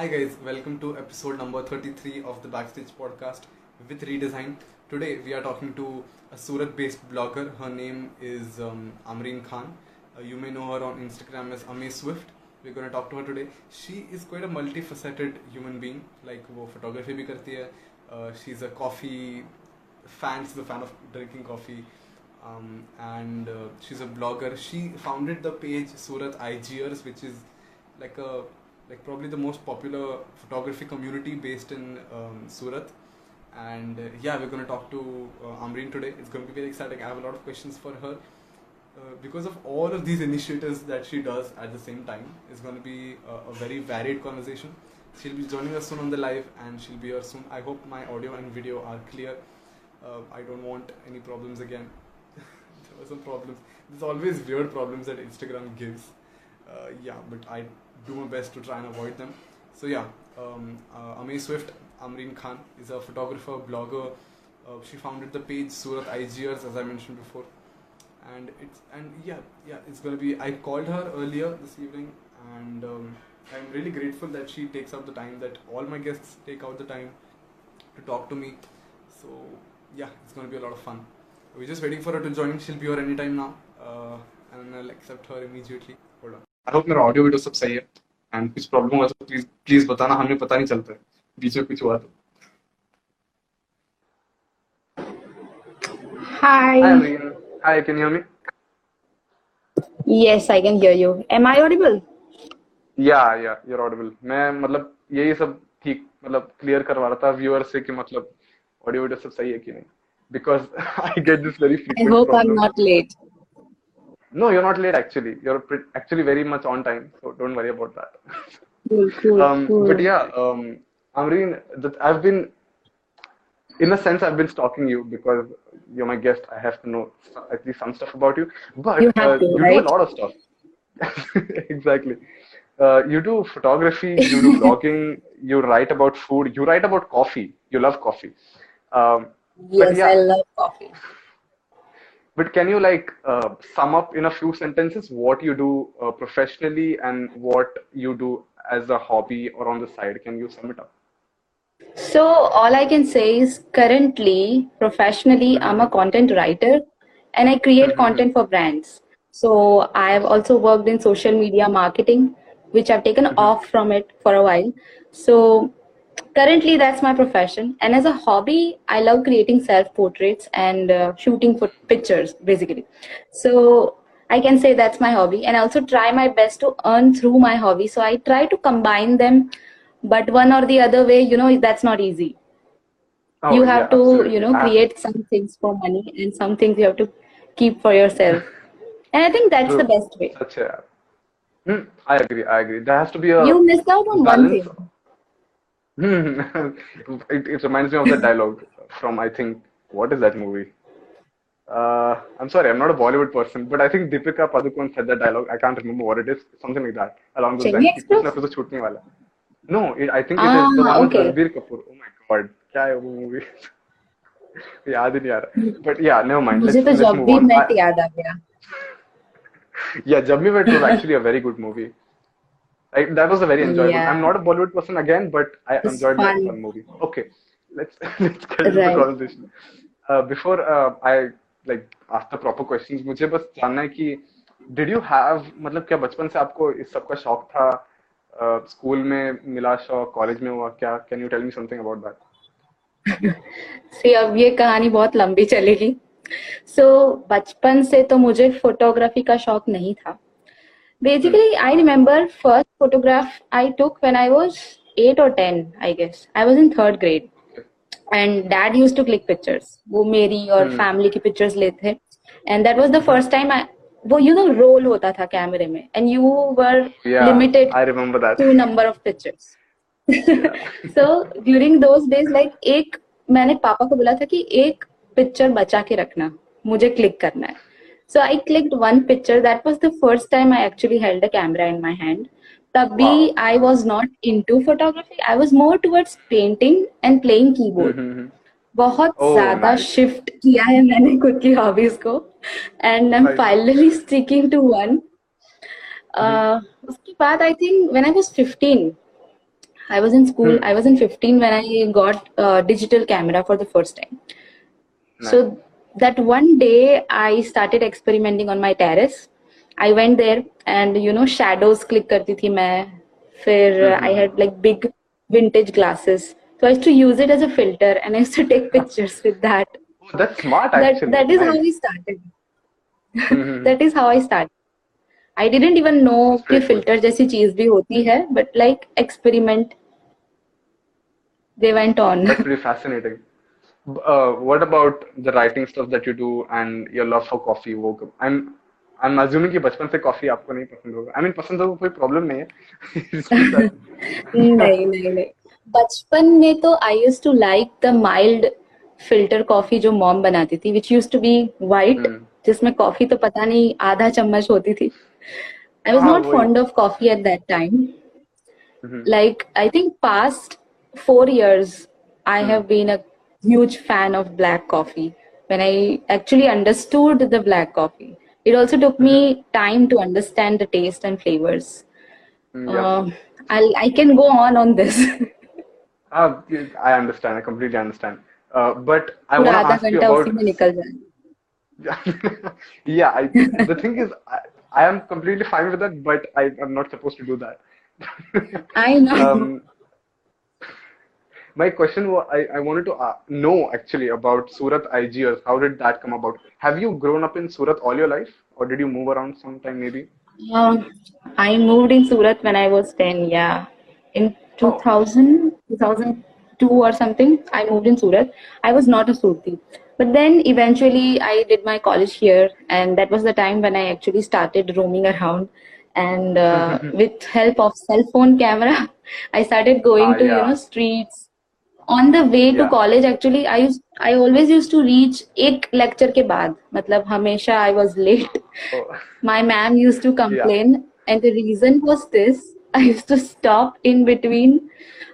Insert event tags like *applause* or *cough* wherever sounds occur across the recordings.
Hi guys, welcome to episode number 33 of the Backstage podcast with Redesign. Today we are talking to a Surat-based blogger. Her name is um, Amreen Khan. Uh, you may know her on Instagram as Ame Swift. We're going to talk to her today. She is quite a multifaceted human being. Like वो photography भी करती है. Uh, she's a coffee fan. She's a fan of drinking coffee. Um, and uh, she's a blogger. She founded the page Surat IGers, which is like a like probably the most popular photography community based in um, Surat. And uh, yeah, we're going to talk to uh, Amreen today. It's going to be very exciting. I have a lot of questions for her. Uh, because of all of these initiatives that she does at the same time, it's going to be a, a very varied conversation. She'll be joining us soon on the live and she'll be here soon. I hope my audio and video are clear. Uh, I don't want any problems again. *laughs* there were some problems. There's always weird problems that Instagram gives. Uh, yeah, but I do my best to try and avoid them. So yeah, um, uh, Ame Swift, Amreen Khan is a photographer, blogger. Uh, she founded the page Surat IGers, as I mentioned before, and it's and yeah, yeah, it's gonna be. I called her earlier this evening, and um, I'm really grateful that she takes out the time. That all my guests take out the time to talk to me. So yeah, it's gonna be a lot of fun. We're just waiting for her to join. She'll be here anytime now, uh, and I'll accept her immediately. I hope मेरा audio video सब सही है and कुछ problem हुआ तो please please बताना हमें पता नहीं चलता है बीच में कुछ हुआ तो Hi. Hi hi can you hear me Yes, I can hear you. Am I audible? या या यू आर ऑडिबल मैं मतलब यही सब ठीक मतलब क्लियर करवा रहा था व्यूअर से कि मतलब ऑडियो वीडियो सब सही है कि नहीं because I get this very I frequent hope I'm problem not late. No, you're not late actually. You're actually very much on time, so don't worry about that. Cool, cool, *laughs* um, cool. but yeah, um, Amreen, that I've been, in a sense, I've been stalking you because you're my guest. I have to know at least some stuff about you. But You have uh, to, you do a lot of stuff. *laughs* exactly. Uh, you do photography, you do *laughs* blogging, you write about food, you write about coffee. You love coffee. Um, Yes, yeah, I love coffee. But can you like uh, sum up in a few sentences what you do uh, professionally and what you do as a hobby or on the side? Can you sum it up? So all I can say is currently, professionally, I'm a content writer and I create content for brands. So I've also worked in social media marketing, which I've taken off from it for a while. So currently that's my profession. And as a hobby i love creating self portraits and uh, shooting for pictures basically. So i can say that's my hobby. And i also try my best to earn through my hobby. So i try to combine them. But one or the other way you know that's not easy. Oh, you have yeah, to absolutely. you know Ah, create some things for money and some things you have to keep for yourself. *laughs* And i think that's the best way. Such a, hmm, I agree. I agree. There has to be a you missed out on one thing. Hmm. *laughs* it, it reminds me of that dialogue from I think what is that movie? Uh, I'm sorry, I'm not a Bollywood person, but I think Deepika Padukone said that dialogue. I can't remember what it is, something like that. Along with lines, Krishna to wala. No, it, I think it ah, is the one okay. with Kapoor. Oh my god, what is that movie? Movie? याद ही नहीं आ रहा. But yeah, never mind. मुझे तो जब भी मैं याद आ गया. yeah, Jab We Met was actually a very good movie. Like, that was a very enjoyable. Yeah, I'm not a Bollywood person again, but I it's enjoyed fun. that fun movie. Okay, let's let's get into the conversation. Uh, before uh, I like ask the proper questions, मुझे बस जानना है कि did you have मतलब क्या बचपन से आपको इस सब का शौक था स्कूल uh, में मिला शौक कॉलेज में हुआ क्या can you tell me something about that see अब ये कहानी बहुत लंबी चलेगी सो बचपन से तो मुझे फोटोग्राफी का शौक नहीं था basically I remember first photograph I took when I was at और ten I guess I was in third grade and dad use to click pictures वो मेरी और Hmm. फैमिली की पिक्चर्स लेते and that was the first time I वो you know roll होता था कैमरे में. And you were limited I remember that. To number of pictures so during those days like एक मैंने पापा को बोला था कि एक पिक्चर बचा के रखना. मुझे क्लिक करना है. So I clicked one picture that was the first time I actually held a camera in my hand तब भी Wow. I was not into photography I was more towards painting and playing keyboard Mm-hmm. बहुत Oh, ज्यादा nice. Shift किया है मैंने खुद की hobbies को and I M Right. Finally sticking to one उसके बाद I think when I was 15 I was in school. Hmm. I was in 15 when I got a digital camera for the first time. So that one day I started experimenting on my terrace. I went there and you know shadows click करती थी मैं. फिर Mhm. I had like big vintage glasses. So I used to use it as a filter and I used to take pictures with that. Oh, that's smart That actually. that is how Nice. we started. Mhm. *laughs* That is how I started. I didn't even know That's कि very cool. filter जैसी चीज भी होती है, but like experiment they went on. That's pretty fascinating. B- Uh, what about the writing stuff that you do and your love for coffee? वो कब- I'm I'm assuming कि बचपन से कॉफी आपको नहीं पसंद होगा. I mean पसंद होगा कोई प्रॉब्लम नहीं है. It's just that- नहीं नहीं नहीं बचपन में तो आई use to like the mild filter coffee जो मॉम बनाती थी विच यूज टू बी वाइट हम्म. जिसमें कॉफी तो पता नहीं आधा चम्मच होती थी आई वॉज हाँ, नॉट वही। Fond of coffee eight that time Mhm. like i think past four years i Hmm. have been a huge fan of black coffee when I actually understood the black coffee. It also took me mm-hmm. time to understand the taste and flavors. Mm, uh, yeah. Uh, i can go on on this. *laughs* uh, I understand. I completely understand. Uh, but I want to ask you about. *laughs* yeah, I, the thing is, I, I, am completely fine with that, but I am not supposed to do that. *laughs* I know. Um, my question was, I, I wanted to uh, know actually about Surat IGers. How did that come about? Have you grown up in Surat all your life, or did you move around sometime maybe? Um, I moved in Surat when I was 10, yeah. In 2000, 2002 or something, I moved in Surat. I was not a Surti. But then eventually I did my college here, and that was the time when I actually started roaming around. And uh, *laughs* with help of cell phone camera, *laughs* I started going Ah, to, you know, streets On the way to Yeah. college, actually, I used, I always used to reach एक lecture के बाद. मतलब हमेशा I was late. Oh, My ma'am used to complain, and the reason was this *laughs* I used to stop in between.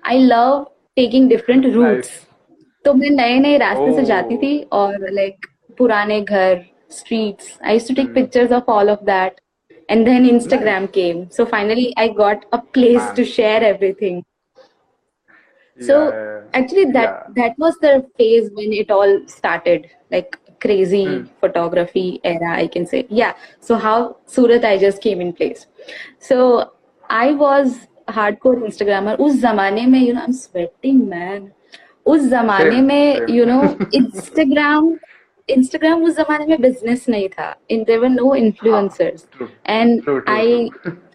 I love taking different routes. nice. तो मैं नए नए रास्ते से Oh. जाती थी और like पुराने घर, streets. I used to take Hmm. pictures of all of that. And then Instagram came. So finally, I got a place Man. to share everything. So Yeah, actually that yeah. that was the phase when it all started like crazy mm. photography era i can say. Yeah so how surat i just came in place. So i was hardcore instagrammer. us zamane mein you know i'm sweating man. us zamane mein you know *laughs* instagram Instagram उस जमाने में business नहीं था। In there no influencers and I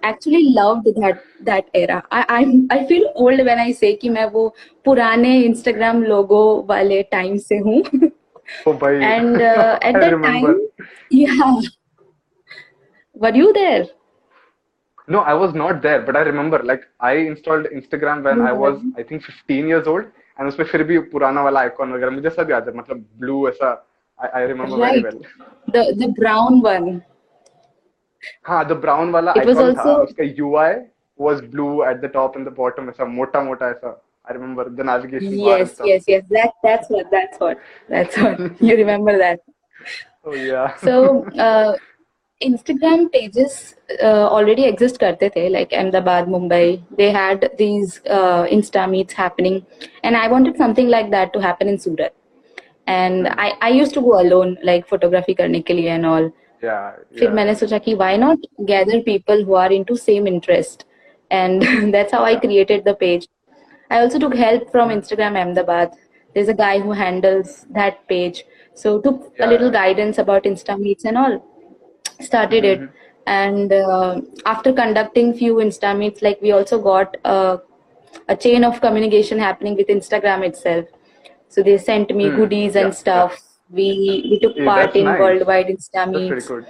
actually love that that era I I feel old when I say कि मैं वो पुराने Instagram लोगो वाले टाइम से हूँ। एंड एट दैट टाइम या were you there No, I was not there, but I remember like I installed Instagram when mm-hmm. I was I think 15 years old and उसमें फिर भी पुराना वाला आइकॉन वगैरह मुझे सब याद है मतलब ब्लू ऐसा I, I remember very Right. well. The the brown one. हाँ the brown वाला It was icon था also- उसका UI was blue at the top and the bottom ऐसा मोटा मोटा ऐसा I remember the navigation bar and Yes, stuff. yes, yes. That that's what that's what that's what *laughs* you remember that. Oh yeah. So uh, Instagram pages uh, already exist करते थे like Ahmedabad, Mumbai. They had these uh, Insta meets happening, and I wanted something like that to happen in Surat. And I I used to go alone like photography करने के लिए and all. yeah. फिर yeah. मैंने सोचा कि why not gather people who are into same interest, and *laughs* that's how I created the page. I also took help from Instagram Ahmedabad. There's a guy who handles that page, so took a Yeah, little yeah. guidance about Insta meets and all. Started it, and uh, after conducting few Insta meets, like we also got a, a chain of communication happening with Instagram itself. So they sent me Hmm, goodies and yeah, stuff. We we took Yeah, part that's in nice. worldwide Insta That's meets. pretty good.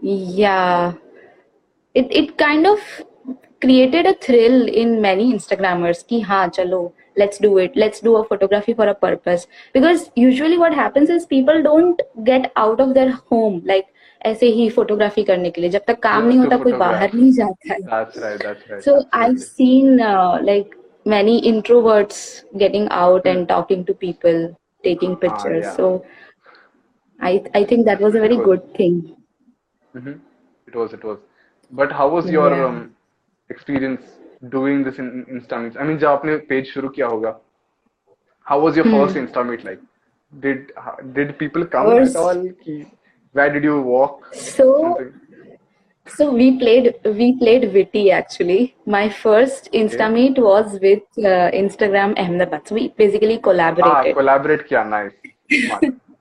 Yeah, it it kind of created a thrill in many Instagrammers कि हाँ चलो let's do it let's do a photography for a purpose because usually what happens is people don't get out of their home like ऐसे ही photography करने के लिए जब तक काम Just नहीं to होता कोई photograph. बाहर नहीं जाता है That's right. That's right. so I've absolutely. seen uh, like many introverts getting out and talking to people taking pictures yeah. so I I think that was a very Good. good thing hmm It was, it was. But how was your Yeah. um, experience doing this in Insta Meets? I mean, जब आपने page शुरू किया होगा, how was your first Hmm. Insta Meet like? Did did people come First- at all? कि, where did you walk? So Something. So we played we played Witty actually. My first Insta meet was with uh, Instagram Ahmedabad. So we basically collaborated. Ah, collaborated. collaborate किया, nice. *laughs*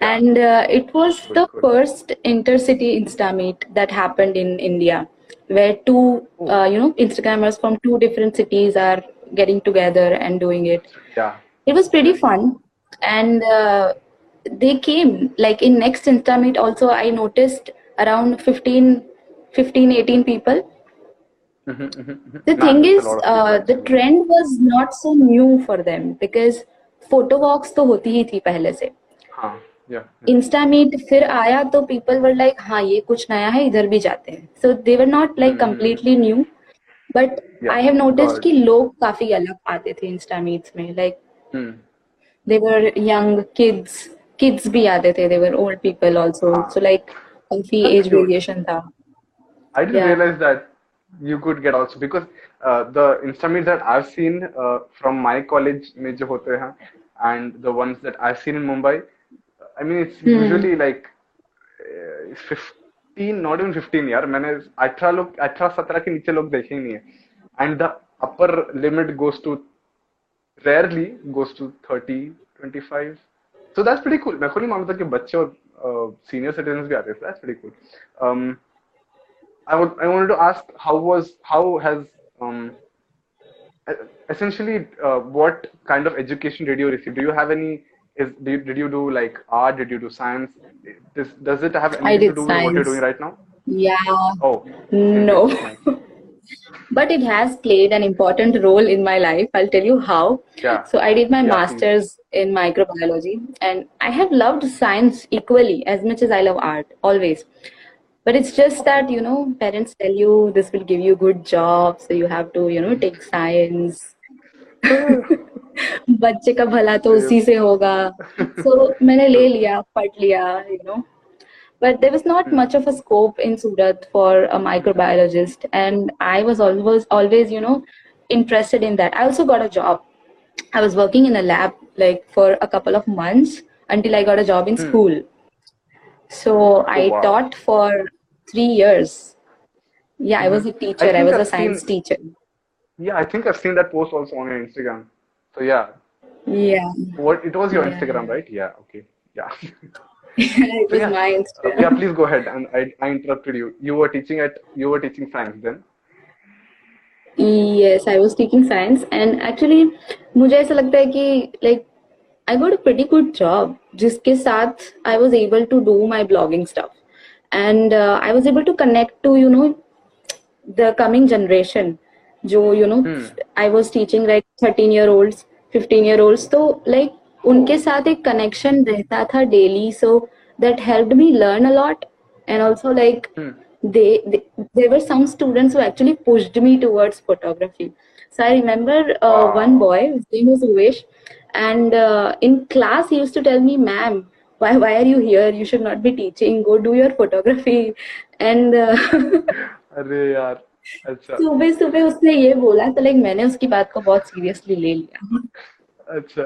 And uh, it was Good, the good. first intercity Insta meet that happened in India, where two, uh, you know, Instagrammers from two different cities are getting together and doing it. Yeah. It was pretty fun, and uh, they came like in next Insta meet. Also, I noticed around 15, 15, 18 people. Mhm, mhm, mhm. The Nah, thing is, uh, the trend was not so new for them because photo walks तो होती ही थी पहले से. हाँ, yeah. Insta meet फिर आया तो people were like हाँ ये कुछ नया है इधर भी जाते हैं so they were not like. Completely new but I have it. कि लोग काफ़ी अलग आते थे इंस्टा मीट्स में like Hmm. They were young kids kids भी आते थे they were old people also हाँ. सो लाइक काफ़ी एज. वेरिएशन था I didn't Yeah. realize that you could get also because uh, the Insta meets that I've seen uh, from my college में जो होते हैं and the ones that I've seen in Mumbai, I mean it's Hmm. usually like uh, 15, not even 15 यार मैंने 18 लोग 18 17 के नीचे लोग देखे ही नहीं है and the upper limit goes to rarely goes to 30 25 so that's pretty cool मैं खुद नहीं मानता कि बच्चे और सीनियर सिटीजन भी आते हैं so that's pretty cool um, I would I wanted to ask how was how has um e- essentially uh, what kind of education did you receive? Do you have any is did you, did you do like art? Did you do science? Does does it have I anything to did do with what you're science. doing right now? yeah Oh, no nice. *laughs* but it has played an important role in my life i'll tell you how Yeah. So I did my Yeah, please. master's in microbiology, and I have loved science equally as much as I love art, always. But it's just that, you know, parents tell you this will give you good job, so you have to, you know, take science. *laughs* *laughs* बच्चे का भला तो उसी से होगा so *laughs* मैंने ले लिया पढ़ लिया you know But there was not much of a scope in Surat for a microbiologist and I was always always you know interested in that I also got a job I was working in a lab like for a couple of months until I got a job in Hmm. school so I wow. taught for 3 years yeah I was a Mhm. teacher I, think was a I've science seen teacher yeah, I think I've seen that post also on your Instagram. So yeah, yeah what it was your Yeah. Instagram, right? Yeah, okay. Yeah. *laughs* it was yeah, my uh, Instagram yeah, please go ahead. And I I interrupted you. You were teaching at you were teaching science then. Yes, I was taking science and actually मुझे ऐसा लगता है कि like I got a pretty good job जिसके साथ I was able to do my blogging stuff and uh, I was able to connect to you know the coming generation जो you know Hmm. I was teaching like 13 year olds 15 year olds तो like उनके साथ एक connection रहता था daily so that help me learn a lot and also like there were some students actually pushed me towards photography so I remember one boy is Uvesh and in class use to tell me ma'am why why are you here? You should not be teaching. Go do your photography. And uh, *laughs* अरे यार अच्छा। सुबह सुबह उसने ये बोला तो like मैंने उसकी बात को बहुत सीरियसली ले लिया। अच्छा।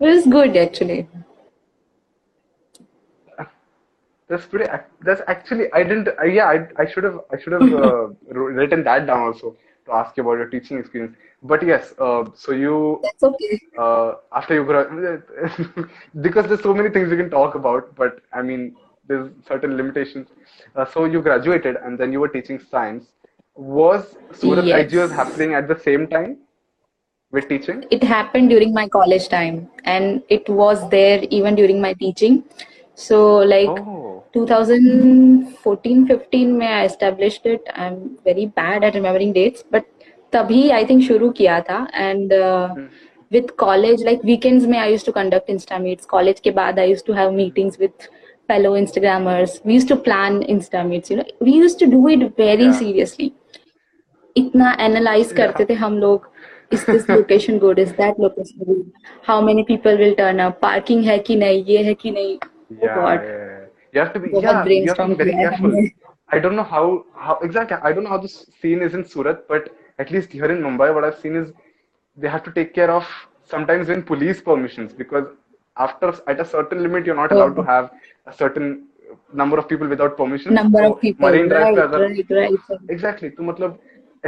It was good actually That's pretty. That's actually I didn't. Uh, yeah, I I should have I should have uh, *laughs* written that down also to ask you about your teaching experience. But yes, uh, so you that's okay uh, after you gra- *laughs* because there's so many things you can talk about, but I mean there's certain limitations. Uh, so you graduated and then you were teaching science. Was Surat yes IGers happening at the same time with teaching? it happened during my college time and it was there even during my teaching so like Oh, 2014 15 में I established it I'm very bad at remembering dates but तभी I think शुरू किया था and uh, Hmm. with college like weekends में I used to conduct Insta meets college के बाद I used to have meetings with fellow Instagrammers we used to plan Insta meets you know we used to do it very yeah, seriously इतना analyse करते yeah. थे हम लोग is this location good is that location good how many people will turn up parking है कि नहीं ये है कि नहीं oh Yeah, god yeah. You have to be, yeah, you have to be very careful. I don't know how how exactly I don't know how this scene is in Surat, but at least here in Mumbai, what I've seen is they have to take care of sometimes when police permissions because after at a certain limit you're not allowed oh. to Oh, have a certain number of people without permission. number so of people. Marine Drive Right, right, right. Exactly तो मतलब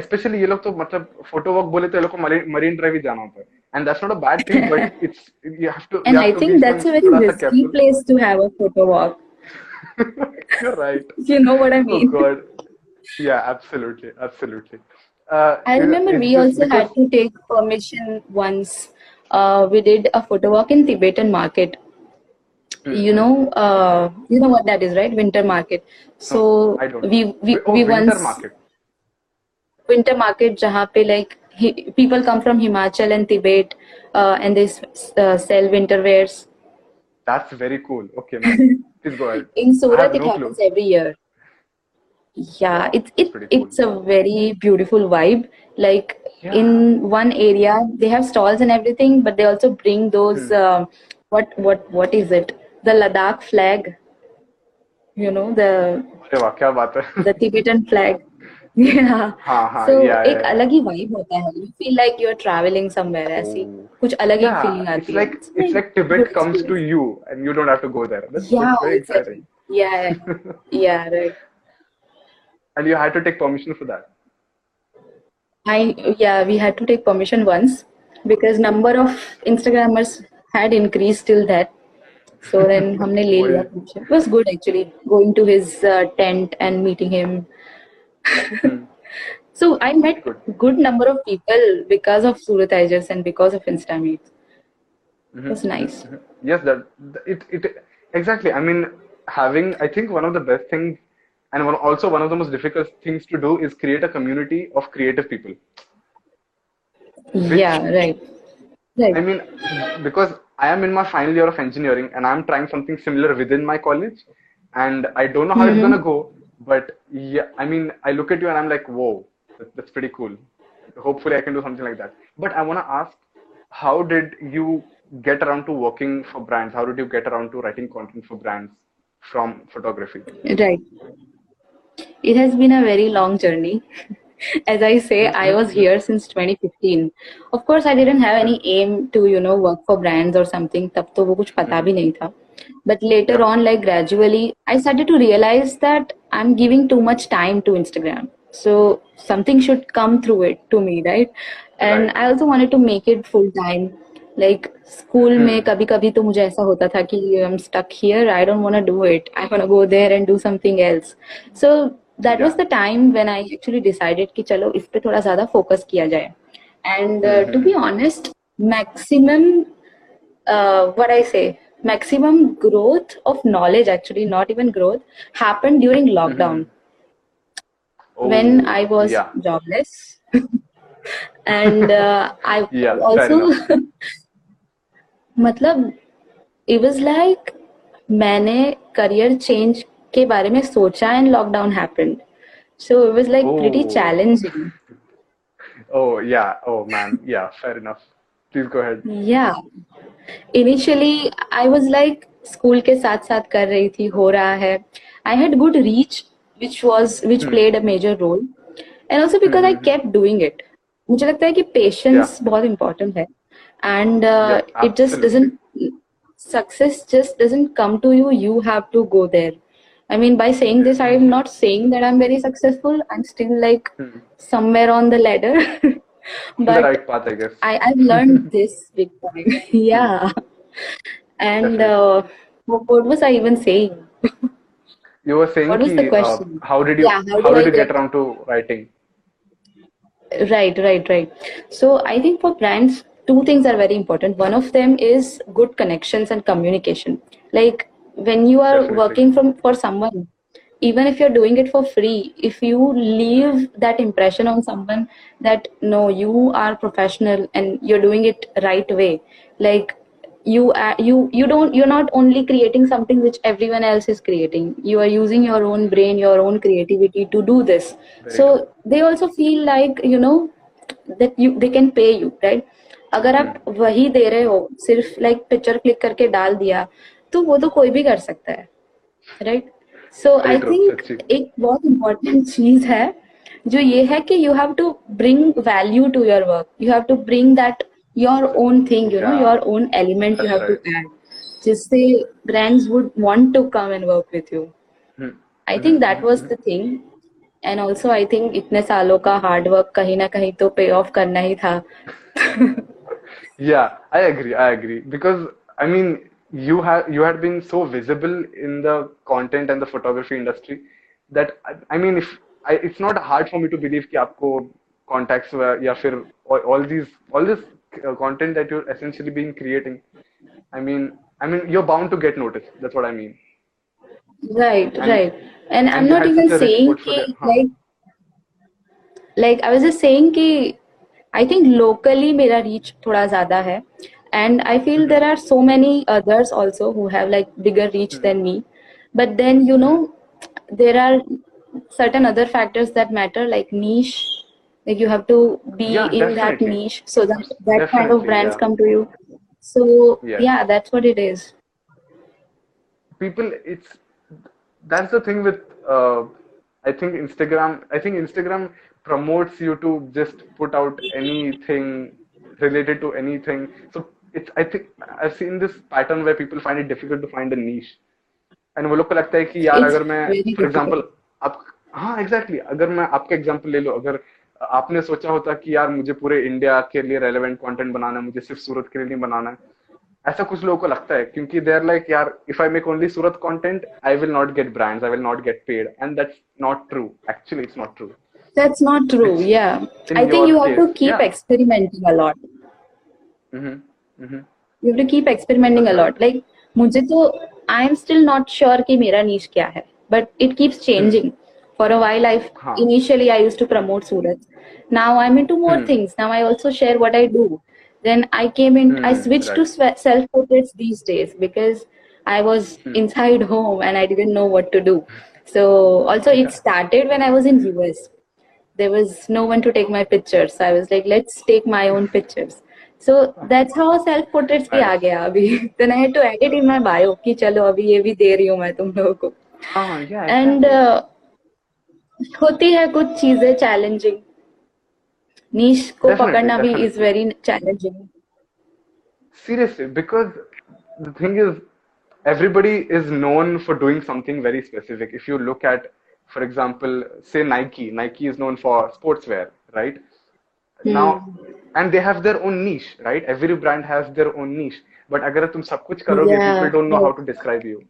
specially ये लोग तो मतलब photo walk बोले तो ये लोग को मरीन ड्राइव ही जाना होता है and that's not a bad thing but it's you have to And you I have to be think that's a very थोड़ा सा risky careful place to have a photo walk. *laughs* you're right You know what I oh mean? god yeah absolutely absolutely uh I it- remember it's we just also had because to take permission once. Uh, we did a photo walk in Tibetan market. You Mhm. know, uh, you know what that is, right? Winter market. no So I don't know we we Wi- oh we winter once market winter market jahan pe like he, people come from Himachal and Tibet uh, and they uh, sell winter wares. That's very cool. Okay, *laughs* please go ahead. In Surat, it no happens clue. every year. Yeah, it's it, cool. it's a very beautiful vibe. Like yeah. in one area, they have stalls and everything, but they also bring those hmm. uh, what what what is it? The Ladakh flag. You know the. the Tibetan flag Yeah. हाँ हाँ So yeah एक yeah अलग ही vibe होता है. You feel like you're traveling somewhere ऐसी Oh. कुछ अलग ही Yeah, feeling it's आती है. like It's it's very like Tibet good comes to experience. you and you don't have to go there. That's Yeah, that's very exactly. exciting. Yeah, *laughs* yeah, right. And you had to take permission for that. I yeah, we had to take permission once because number of Instagrammers had increased till that. So then *laughs* हमने ले लिया वही permission. It was good actually going to his uh, tent and meeting him. *laughs* So I met good. good number of people because of Surat IGers and because of Instameet. It hmm was nice. hmm Yes, that it it exactly. I mean, having I think one of the best things and one, also one of the most difficult things to do is create a community of creative people. Which Yeah, right. Right. I mean, because I am in my final year of engineering and I'm trying something similar within my college, and I don't know how it's Mm-hmm. gonna go, but yeah, I mean, I look at you and I'm like, whoa, that, that's pretty cool. Hopefully, I can do something like that. But I wanna ask, how did you get around to working for brands? How did you get around to writing content for brands from photography? Right. It has been a very long journey. *laughs* As I say, I was here since 2015. Of course, I didn't have any aim to, you know, work for brands or something. तब तो वो कुछ पता भी नहीं था. But later Yeah. on, like gradually, I started to realize that I'm giving too much time to Instagram. So something should come through it to me, right? And Right. I also wanted to make it full time. Like school में Hmm. कभी कभी तो मुझे ऐसा होता था कि I'm stuck here. I don't want to do it. I want to go there and do something else. So that was Yeah. the time when I actually decided कि चलो इस पे थोड़ा ज्यादा focus किया जाए. And uh, to be Mm-hmm. honest, maximum uh, what I say, maximum growth of knowledge actually, not even growth, happened during lockdown when Oh, I was yeah. jobless. *laughs* and uh, I *laughs* Yeah, fair also enough. *laughs* मतलब it was like मैंने career change के बारे में सोचा and lockdown happened. So it was like pretty Oh. challenging. Oh, yeah. Oh, man. Yeah, fair enough. Please go ahead या initially I was like school के साथ साथ कर रही थी हो रहा है I had good reach which was which played a major role and also because I kept doing it मुझे लगता है कि पेशेंस yeah. बहुत इम्पोर्टेंट है. And it just doesn't success just doesn't come to you you have to go there I mean, by saying this, I'm not saying that I'm very successful. I'm still like hmm. somewhere on the ladder. *laughs* In the but right path, I guess. I I've learned *laughs* this big time. *laughs* Yeah. And uh, what, was I even saying? *laughs* You were saying What was the uh, question? how did you Yeah, how how did you get get around to writing? Right, right, right. So I think for brands, two things are very important. One of them is good connections and communication. Like when you are Definitely. working from for someone, even if you're doing it for free, if you leave that impression on someone that no, you are professional and you're doing it right way, like you uh, you you don't you're not only creating something which everyone else is creating you are using your own brain your own creativity to do this Very so they also feel like you know that you they can pay you right अगर आप वही दे रहे हो सिर्फ like picture click करके डाल दिया तो वो तो कोई भी कर सकता है राइट So I think एक बहुत इम्पोर्टेंट चीज़ है जो ये है कि you have to bring value to your work you have to bring that your own thing you know your own element you have to. Add जिससे brands would want to come and work with you. I think that was. The thing and also I think इतने सालों का hard work कहीं ना कहीं तो pay off करना ही था *laughs* Yeah, I agree. I agree because I mean you have you had been so visible in the content and the photography industry that I, I mean if I, it's not hard for me to believe कि आपको contacts हुआ या फिर all, all these all this uh, content that you're essentially been creating. I mean I mean you're bound to get noticed. That's what I mean. Right, And right. And I'm and you not had even such a rich saying portfolio. कि Huh. like like I was just saying कि I think locally मेरा reach थोड़ा ज़्यादा है And I feel there are so many others also who have like bigger reach than me. But then you know there are certain other factors that matter like niche. Like you have to be Yeah, in that niche so that that kind of brands yeah. come to you. So Yes. yeah that's what it is. People it's that's the thing with uh, i think instagram i think instagram promotes you to just put out anything related to anything. So it's i think i've seen this pattern where people find it difficult to find a niche. And वो लोग को लगता है कि यार it's अगर मैं for example आप हाँ एग्जैक्टली exactly, अगर मैं आपका एग्जांपल ले लो अगर आपने सोचा होता कि यार मुझे पूरे इंडिया के लिए रेलेवेंट कंटेंट बनाना है मुझे सिर्फ़ सूरत के लिए नहीं बनाना है ऐसा कुछ लोगों को लगता है क्योंकि दे आर लाइक यार if I make only Surat content I will not get brands I will not get paid and that's not true actually it's not true That's not true. It's Yeah. in I think your you have to case. keep Yeah. experimenting a lot. Mm-hmm. Mm-hmm. You have to keep experimenting a That's lot. Like मुझे तो I am still not sure कि मेरा niche क्या है. But it keeps changing. For a while, I हाँ. initially I used to promote Surat. Now I'm into more Hmm. things. Now I also share what I do. Then I came in. I Hmm. switched to Right. self portraits these days because I was Hmm. inside *laughs* home and I didn't know what to do. So also it Yeah. started when I was in US. there was no one to take my pictures so i was like let's take my own pictures so that's how self portrait भी आ गया अभी। तो नहीं to edit in my bio कि चलो अभी ये भी दे रही हूँ मैं तुम लोगों को। एंड uh, होती है कुछ चीज़ें चैलेंजिंग नीश को पकड़ना भी is very challenging seriously because the thing is everybody is known for doing something very specific if you look at for example say Nike Nike is known for sports wear right now and they have their own niche, right? Every brand has their own niche. But अगर तुम सब कुछ करोगे, yeah people don't know how right to describe you.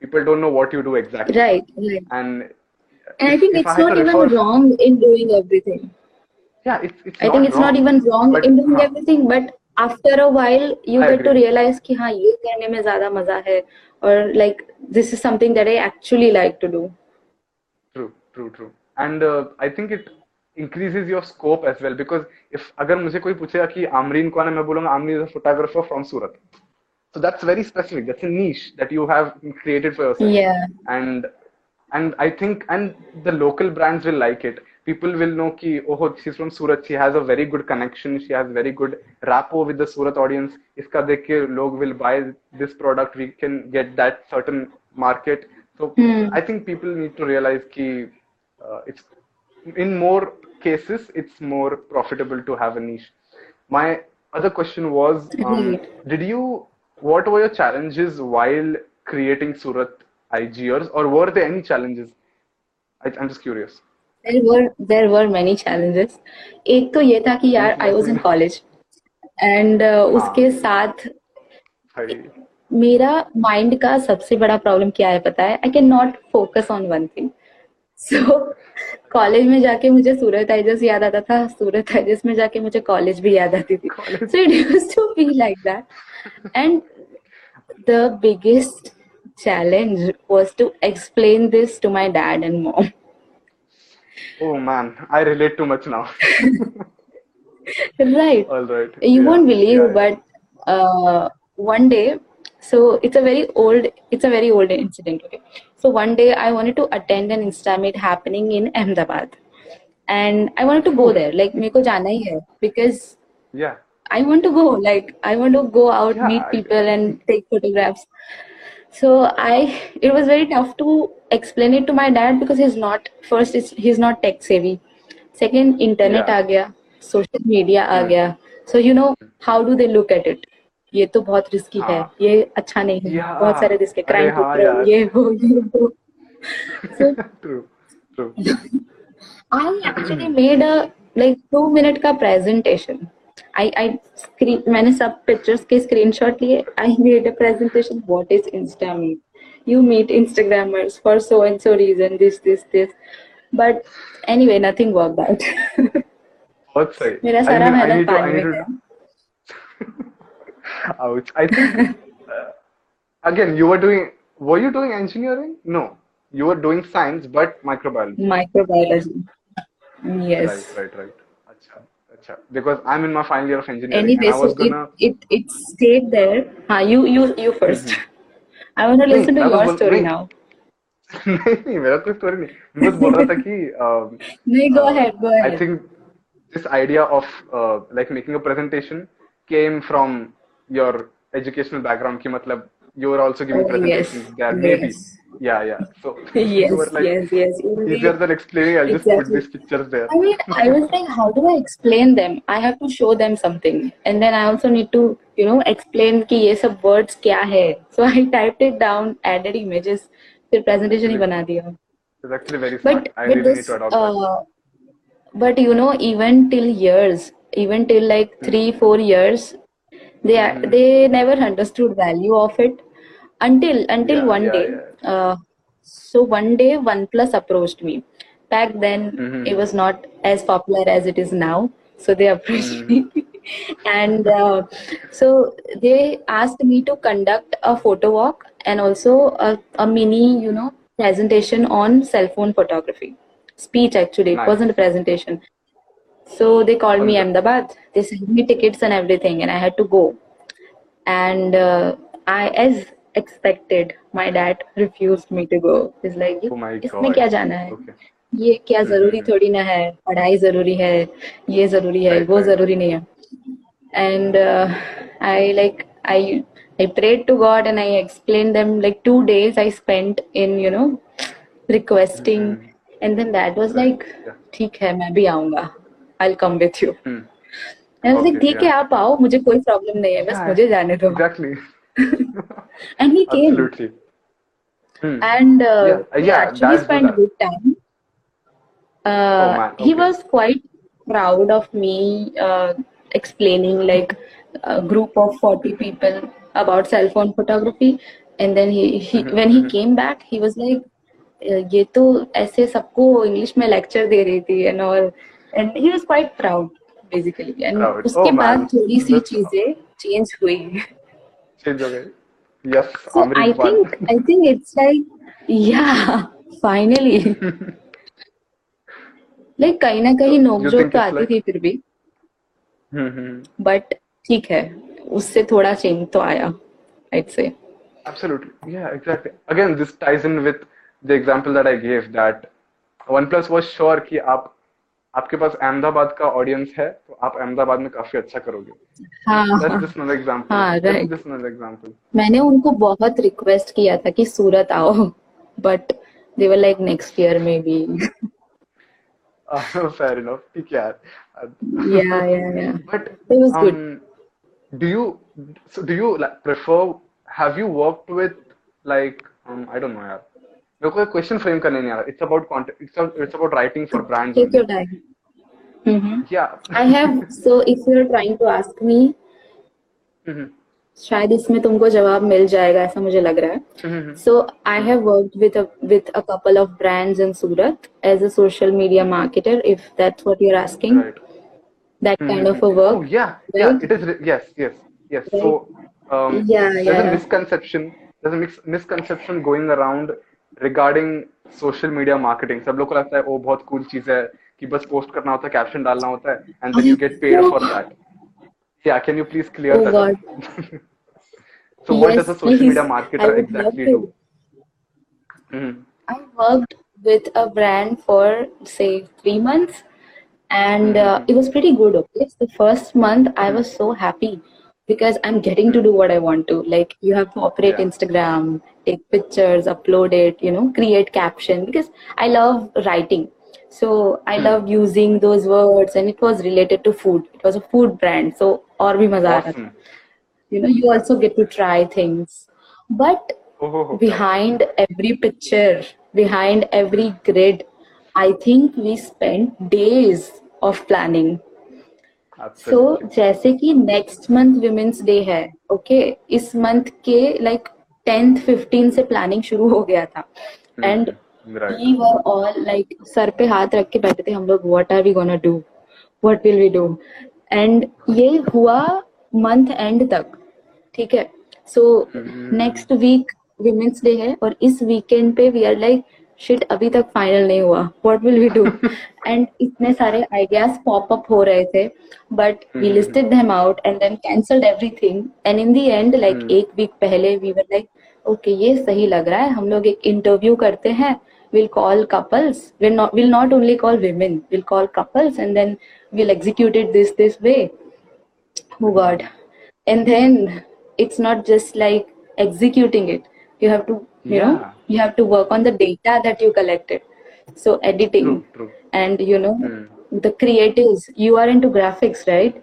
People don't know what you do exactly. right right And and i if think if I it's had not to even refer, wrong in doing everything yeah, it's it's I think not it's not wrong. even wrong But in doing हाँ, everything, but after a while you I get to agree. realize कि हाँ ये करने में ज्यादा मजा है और like this is something that I actually like to do. True, true, true. And uh, I think it increases your scope as well because if अगर मुझे कोई पूछेगा कि आमरीन कौन है मैं बोलूँगा आमरीन is a photographer from Surat. So that's very specific. That's a niche that you have created for yourself. Yeah, And and I think and the local brands will like it. People will know कि oh she's from Surat. She has a very good connection. She has very good rapport with the Surat audience. देख के लोग will buy this product. We can get that certain market. So hmm. I think people need to realize कि uh, it's in more cases it's more profitable to have a niche. My other question was um, did you what were your challenges while creating surat IGers? or were there any challenges? I, i'm just curious. There were there were many challenges. One was that I was in college, and with college and उसके साथ मेरा mind का सबसे बड़ा problem क्या है पता सो so, college में जाके मुझे सूरत आइजस याद आता था। सूरत आइजस में जाके मुझे कॉलेज भी याद आती थी। So it use to be like that and the biggest challenge was to explain this to my dad and mom oh man I relate too much now right alright you won't believe but one day so it's a very old it's a very old incident okay? So one day i wanted to attend an instameet happening in ahmedabad. And i wanted to go there. Like meko jana hai. Because yeah. I want to go. Like i want to go out yeah, meet people and take photographs. So i it was very tough to explain it to my dad because he's not first he's not tech savvy. Second internet yeah. social media hmm. yeah. so you know how do they look at it? ये तो बहुत risky हाँ, है। ये अच्छा नहीं है। बहुत सारे रिस्क है। क्राइम हाँ, ये हो ये हो I actually made a like two minute का प्रेजेंटेशन आई आई स्क्रीन मैंने सब पिक्चर्स के स्क्रीनशॉट लिए। I made a presentation what is insta meet you meet instagrammers for so and so reason this this this. But anyway nothing worked out. बहुत सही मेरा सारा मेहनत पानी में गया। *laughs* ouch. I think, uh, again, you were doing, were you doing engineering? No. You were doing science, but microbiology. Microbiology. Yes. Right, right, right. Acha, acha. Because I'm in my final year of engineering Anyway, and I so was it, gonna. it it stayed there. हाँ, you you you 1st I want to नहीं, listen to मैं your बोल- story नहीं, now. नहीं नहीं मेरा कोई story नहीं मैं बस बोल रहा था कि um, नहीं, go uh, ahead, go I ahead. think this idea of uh, like making a presentation came from your educational background ki matlab you were also giving Oh, presentations yes, there maybe yes. yeah yeah so Yes, like yes, yes. You will easier than explaining I'll exactly. just put these pictures there I mean, I was like, how do I explain them? I have to show them something, and then I also need to, you know, explain कि ये सब words क्या है. So I typed it down, added images, फिर presentation ही बना दिया. it's actually very smart But I but really need this, to adopt that uh, but you know, even till years, even till like three, four years, they Mhm. they never understood value of it until until Yeah, one yeah, day. yeah. Uh, so one day, OnePlus approached me. Back then, Mhm. it was not as popular as it is now. So they approached me, *laughs* and uh, so they asked me to conduct a photo walk and also a, a mini, you know, presentation on cell phone photography. Speech actually, it wasn't a presentation. So they called me Okay. Ahmedabad. They sent me tickets and everything, and I had to go. And uh, I, as expected, my dad refused me to go. He's like, oh my इसमें god क्या जाना है? okay ये क्या जरूरी हम्म। थोड़ी ना है पढ़ाई जरूरी है ये जरूरी है Right, वो right. जरूरी नहीं है and uh, I like I I prayed to God and I explained them like two days I spent in you know requesting Mhm. and then that was Right, like yeah. ठीक है मैं भी आऊंगा आई come with you ठीक है आप आओ मुझे कोई प्रॉब्लम नहीं है बस मुझे जाने दो. Exactly came of me explaining like group of 40 people about cell phone photography and then he he came back he was like ये तो ऐसे सबको इंग्लिश में लेक्चर दे रही थी एंड और and he was quite proud basically and उसके बाद थोड़ी सी चीज़ें चेंज हुई। चेंज हो गई। Yes I think I think it's like या फाइनली लाइक कहीं ना कहीं नोकझोंक तो आती थी फिर भी। हम्म, हम्म। बट ठीक है उससे थोड़ा चेंज तो आया आई से Absolutely. Yeah, exactly. Again, this ties in with the example that I gave that OnePlus was sure that आप आपके पास अहमदाबाद का ऑडियंस है तो आप अहमदाबाद में काफ़ी अच्छा करोगे। हाँ, हाँ। हाँ, मैंने उनको बहुत रिक्वेस्ट किया था कि सूरत आओ but they were like next year maybe do you do you prefer have question frame करने नहीं आ रहा it's about it's about writing for brands Mm-hmm. Yeah. I have so if you are trying to ask me. Mm-hmm. शायद इसमें तुमको जवाब मिल जाएगा ऐसा मुझे लग रहा है so I have work with with a couple of brands in Surat as a social media marketer if that's what you are asking that kind of a work yeah yeah it is yes yes yes so um yeah, there's yeah. a misconception there's a mis- misconception going around regarding social media marketing सब लोग को लगता है ओ बहुत cool चीज़ है कि बस post करना होता है, caption डालना होता है, and then you get paid for that. Yeah, can you please clear Oh, that God. up? *laughs* so what Yes, does a social please. media I marketer would love exactly to. do? Mhm. I worked with a brand for say three months, and uh, Mhm. it was pretty good. Okay, so the first month I was so happy because I'm getting to do what I want to. Like you have to operate Yeah. Instagram, take pictures, upload it, you know, create caption because I love writing. So I Hmm. loved using those words and it was related to food. It was a food brand. So और भी मजा आ रहा था. Awesome. You know, you also get to try things. But Oh, oh, oh. behind every picture, behind every grid, I think we spent days of planning. So Absolutely. जैसे कि next month women's day है okay इस month के like tenth fifteen से planning शुरू हो गया था and Right. we were all like sir पे हाथ रख के बैठे थे हम लोग what are we gonna do what will we do and ये हुआ मंथ एंड तक ठीक है? So next week women's day है और इस वीकेंड पे वी आर लाइक शिट अभी तक फाइनल नहीं हुआ. What will we do and इतने सारे आइडियाज़ पॉप अप हो रहे थे but we listed them out and then cancelled everything and in the end like एक वीक पहले वी वर लाइक ओके ये सही लग रहा है हम लोग एक इंटरव्यू करते हैं we'll call couples. We'll not we'll not only call women. We'll call couples and then we'll execute it this this way. Oh god. And then it's not just like executing it. You have to you know you have to work on the data that you collected. So editing True, true. and you know Hmm. the creatives you are into graphics right?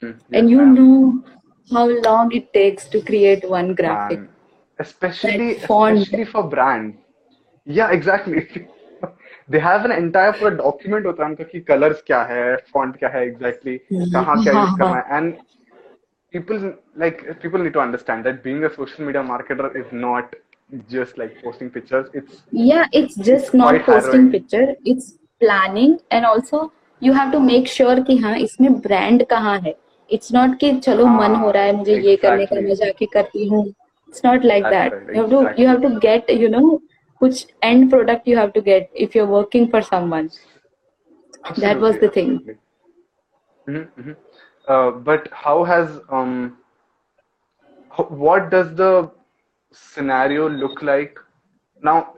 Hmm. and Yes, you know how long it takes to create one graphic. Man. Especially, especially for brands. Yeah, exactly. they have an entire पूरा document होता है उनका कि colors क्या है, font क्या है exactly, कहाँ क्या use करना है, and people like people need to understand that being a social media marketer is not just like posting pictures. It's Yeah, it's just it's not posting harrowing. picture. It's planning and also you have to make sure कि हाँ इसमें brand कहाँ है. It's not कि चलो मन हो रहा है मुझे ये करने का exactly. मैं जाके करती हूँ. It's not like That's that. right, You have to you have to get you know which end product you have to get if you're working for someone. That was the thing. Mm-hmm, Uh, but how has um, what does the scenario look like now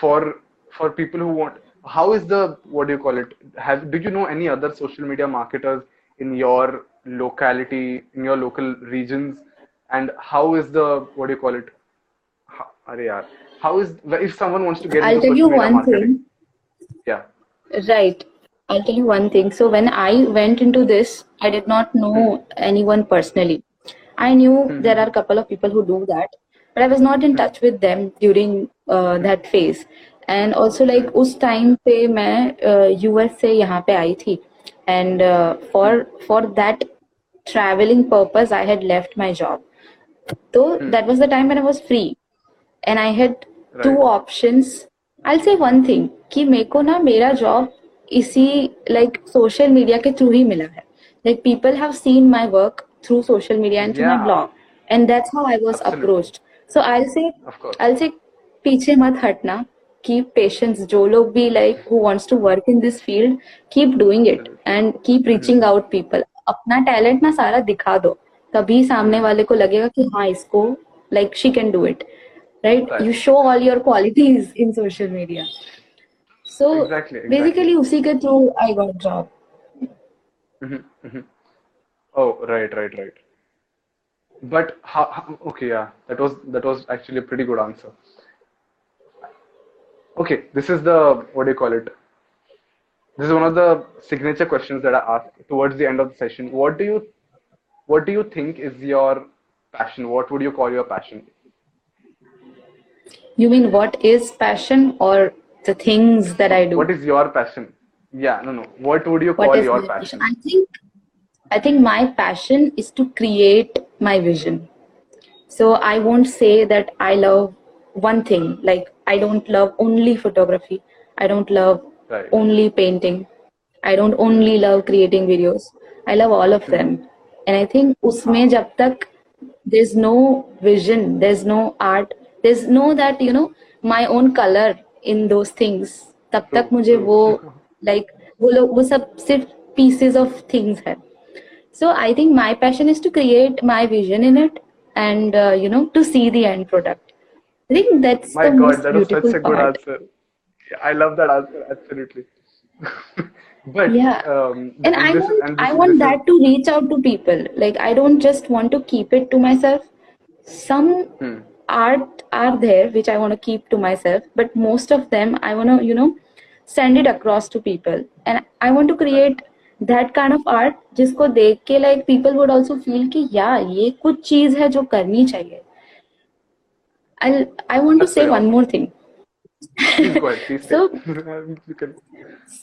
for for people who want? How is the what do you call it? Have do you know any other social media marketers in your locality in your local regions? And how is the what do you call it? How, अरे यार, how is if someone wants to get I'll into tell social you media one marketing? thing. Yeah. Right. I'll tell you one thing. So when I went into this, I did not know anyone personally. I knew there are a couple of people who do that, but I was not in touch with them during uh, that phase. And also like उस time पे मैं uh, US से यहाँ पे आई थी, and uh, for for that traveling purpose, I had left my job. So that was the time when I was free, and I had two Right. options. I'll say one thing कि मेरे को ना मेरा job इसी like social media के through ही मिला है like people have seen my work through social media and through my Yeah. Blog and that's how I was Absolutely. Approached so I से Of course. आई से पीछे मत हटना कीप पेशेंस जो लोग भी like who wants to work in this field keep doing it and keep reaching out people अपना talent ना सारा दिखा दो तभी सामने वाले को लगेगा कि हाँ इसको like she can do it right? right? You show all your qualities in social media. So exactly, exactly. basically, usi ke through I got job. Mm-hmm, mm-hmm. Oh right, right, right. But how, how, okay, yeah, that was that was actually a pretty good answer. Okay, this is the what do you call it? This is one of the signature questions that I ask towards the end of the session. What do you what do you think is your passion? What would you call your passion? You mean what is passion or the things that I do? What is your passion? Yeah, no, no. What would you call your passion? passion? I think I think my passion is to create my vision. So I won't say that I love one thing. Like I don't love only photography. I don't love right. only painting. I don't only love creating videos. I love all of them. And I think usme jab tak there's no vision, there's no art, there's no that you know my own color in those things. तब तक True, मुझे true. वो like वो लोग वो सब सिर्फ pieces of things है. So I think my passion is to create my vision in it and uh, you know to see the end product. I think that's My the God, most that was such beautiful a good part. answer. Yeah, I love that answer, absolutely. *laughs* but Yeah. um, and I this, want and I this, want this that to reach out to people. Like I don't just want to keep it to myself. some Hmm. art are there which I want to keep to myself, but most of them I want to, you know, send it across to people. And I want to create that kind of art जिसको देख के like people would also feel कि या ये कुछ चीज है जो करनी चाहिए. I'll I want to That's say very one more thing. Please go ahead. Please So- say. *laughs* You can-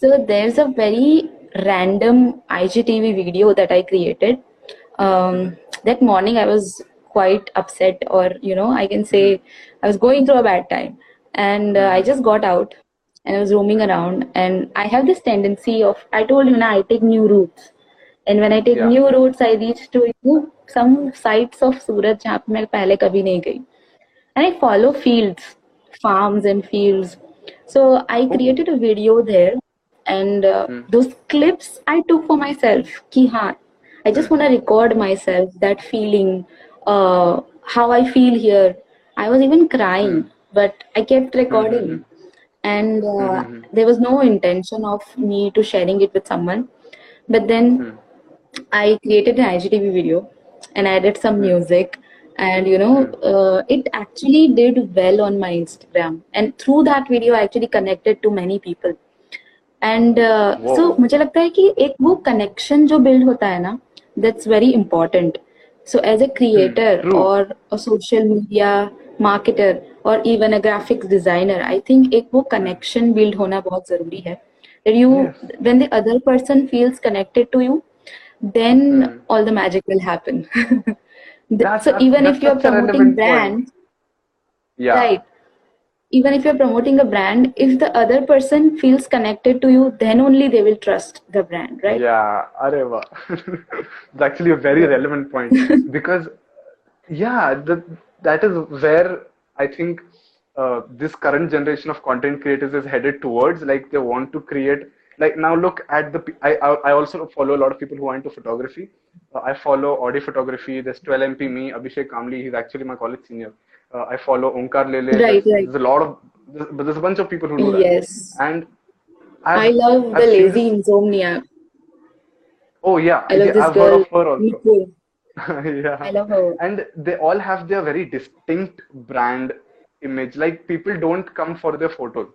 So there's a very random IGTV video that I created. Um, that morning I was quite upset or you know i can say mm-hmm. i was going through a bad time. And uh, i just got out and i was roaming around. And i have this tendency of i told you now i take new routes. And when i take yeah. new routes i reach to you know, some sites of surat jahan pe main and i follow fields farms and fields. So i oh. created a video there. And uh, mm. those clips i took for myself ki i just hmm. want to record myself that feeling uh, how I feel here. I was even crying, but I kept recording, and uh, Mhm. there was no intention of me to sharing it with someone. But then Hmm. I created an IGTV video and added some music, and you know, uh, it actually did well on my Instagram. And through that video, I actually connected to many people. And uh, Wow. so मुझे लगता है कि एक वो connection जो build होता है ना, that's very important. so as a creator और सोशल मीडिया मार्केटर और even a graphics designer I think एक वो कनेक्शन बिल्ड होना बहुत ज़रूरी है। You when the other person feels connected to you then all the magic will happen so even if you are promoting brand right Even if you're promoting a brand, if the other person feels connected to you, then only they will trust the brand, right? Yeah, Are *laughs* wow. It's actually a very relevant point *laughs* because, yeah, the, that is where I think uh, this current generation of content creators is headed towards. Like they want to create. Like now, look at the. I I also follow a lot of people who are into photography. Uh, I follow audio photography. There's 12MP me, Abhishek Kamli. He's actually my college senior Uh, I follow Omkar Lele. Right, there's, right. there's a lot of, there's, but there's a bunch of people who do that. Yes. And I I've, love the I've seen lazy this- insomniac. Oh yeah, I love yeah, this I've heard girl, of her also. Nicole. *laughs* yeah. I love her. And they all have their very distinct brand image. Like people don't come for their photos.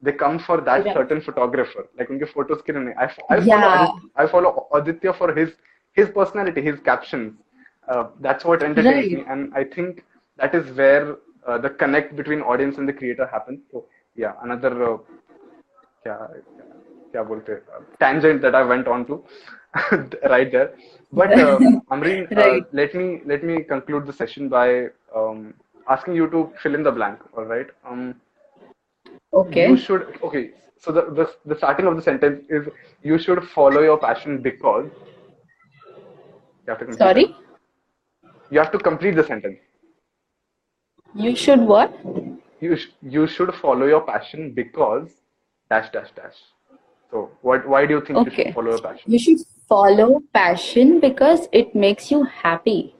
They come for that Right. certain photographer. Like उनके photos के लिए नहीं. I, fo- I follow Yeah. Adit- I follow Aditya for his his personality, his captions. Uh, that's what entertains Right. me, and I think that is where uh, the connect between audience and the creator happens. So yeah, another uh, yeah, yeah, bolte, uh, tangent that I went on to *laughs* right there. But uh, *laughs* Amreen, uh, right. let me let me conclude the session by um, asking you to fill in the blank. All right. Um, okay. You should okay. So the, the the starting of the sentence is you should follow your passion because. You Sorry. You have to complete the sentence you should what? You sh- you should follow your passion because dash dash dash. So what why do you think you should follow your passion? You should follow passion because it makes you happy.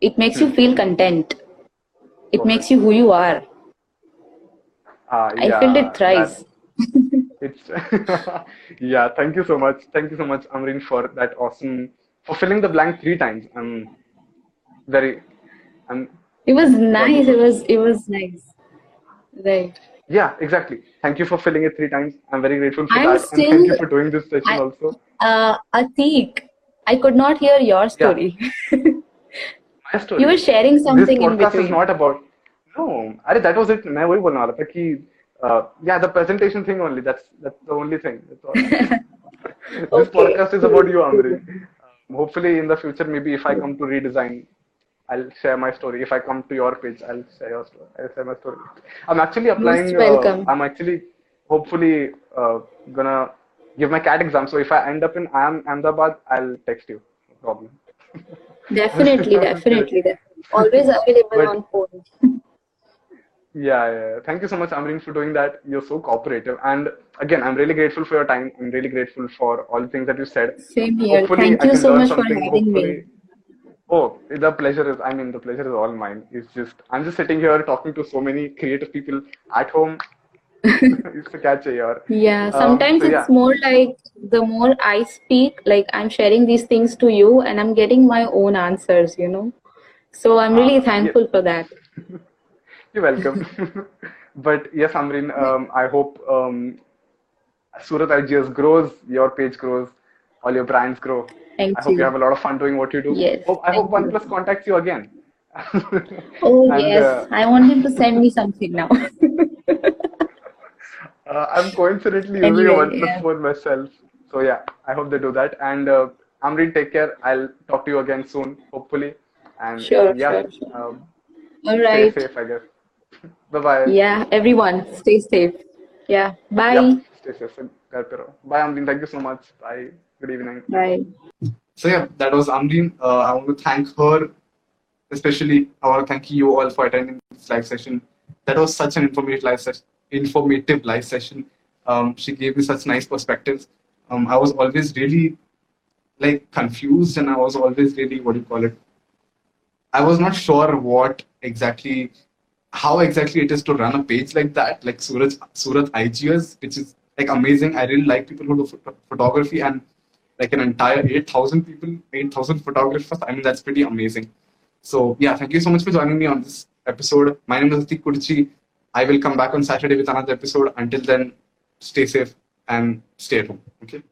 It makes you feel content. It Okay. makes you who you are. Ah, I felt yeah, it thrice. It's *laughs* yeah. Thank you so much. Thank you so much, Amreen, for that awesome for filling the blank three times. I'm very. I'm it was nice. It was it was nice. Right. Yeah exactly. Thank you for filling it three times. I'm very grateful for I'm that. Still, and thank you for doing this session I, also. uh atik i could not hear your story. Yeah. *laughs* my story. You were sharing something this podcast in between. is not about no. are that was it. main wahi bolne wala tha ki uh, yeah the presentation thing only. That's that's the only thing. That's all. *laughs* this okay. podcast is about you amri. Uh, hopefully in the future maybe if i come to redesign I'll share my story if I come to your page I'll share your story I'll share my story I'm actually applying uh, I'm actually hopefully uh, gonna give my CAT exam so if I end up in Am Ahmedabad I'll text you no problem Definitely, definitely. de- Always *laughs* available But- on phone. Yeah, yeah. Thank you so much, Amreen, for doing that. You're so cooperative. And again, I'm really grateful for your time. I'm really grateful for all the things that you said. Same here. Hopefully, Thank you so much for having me. Oh, the pleasure is, I mean, the pleasure is all mine. It's just, I'm just sitting here talking to so many creative people at home. *laughs* it's a catch yaar. Yeah, Um, sometimes so it's yeah. more like the more I speak, like I'm sharing these things to you and I'm getting my own answers, you know. So I'm really Uh, thankful yes, for that. *laughs* you're welcome. *laughs* but yes, Amreen, um, I hope um, Surat IGers grows, your page grows, all your brands grow. Thank I hope you. have a lot of fun doing what you do. Yes. Oh, I hope OnePlus contacts you again. oh *laughs* and, yes, uh, I want him to send me something now. *laughs* uh, I'm coincidentally anyway, using a OnePlus yeah. phone myself, so yeah, I hope they do that. And uh, take care. I'll talk to you again soon, hopefully. And sure. Yeah. Sure, um, sure. Um, All right. Stay safe, I guess. *laughs* bye bye. Yeah, everyone, stay safe. Yeah. Bye. Yeah, Stay safe. Bye, Amrit. Thank you so much. Bye. Good evening. Bye. So yeah, that was Amreen. Uh, I want to thank her, especially. I want to thank you all for attending this live session. That was such an informative live session. Informative live session. Um, she gave me such nice perspectives. Um, I was always really like confused, and I was always really what do you call it? I was not sure what exactly, how exactly it is to run a page like that, like Surat Surat IGers, which is like amazing. I really like people who do photo- photography and like an entire 8,000 people, 8,000 photographers. I mean, that's pretty amazing. So yeah, thank you so much for joining me on this episode. My name is Atik Kurchi. I will come back on Saturday with another episode. Until then, stay safe and stay at home. Okay.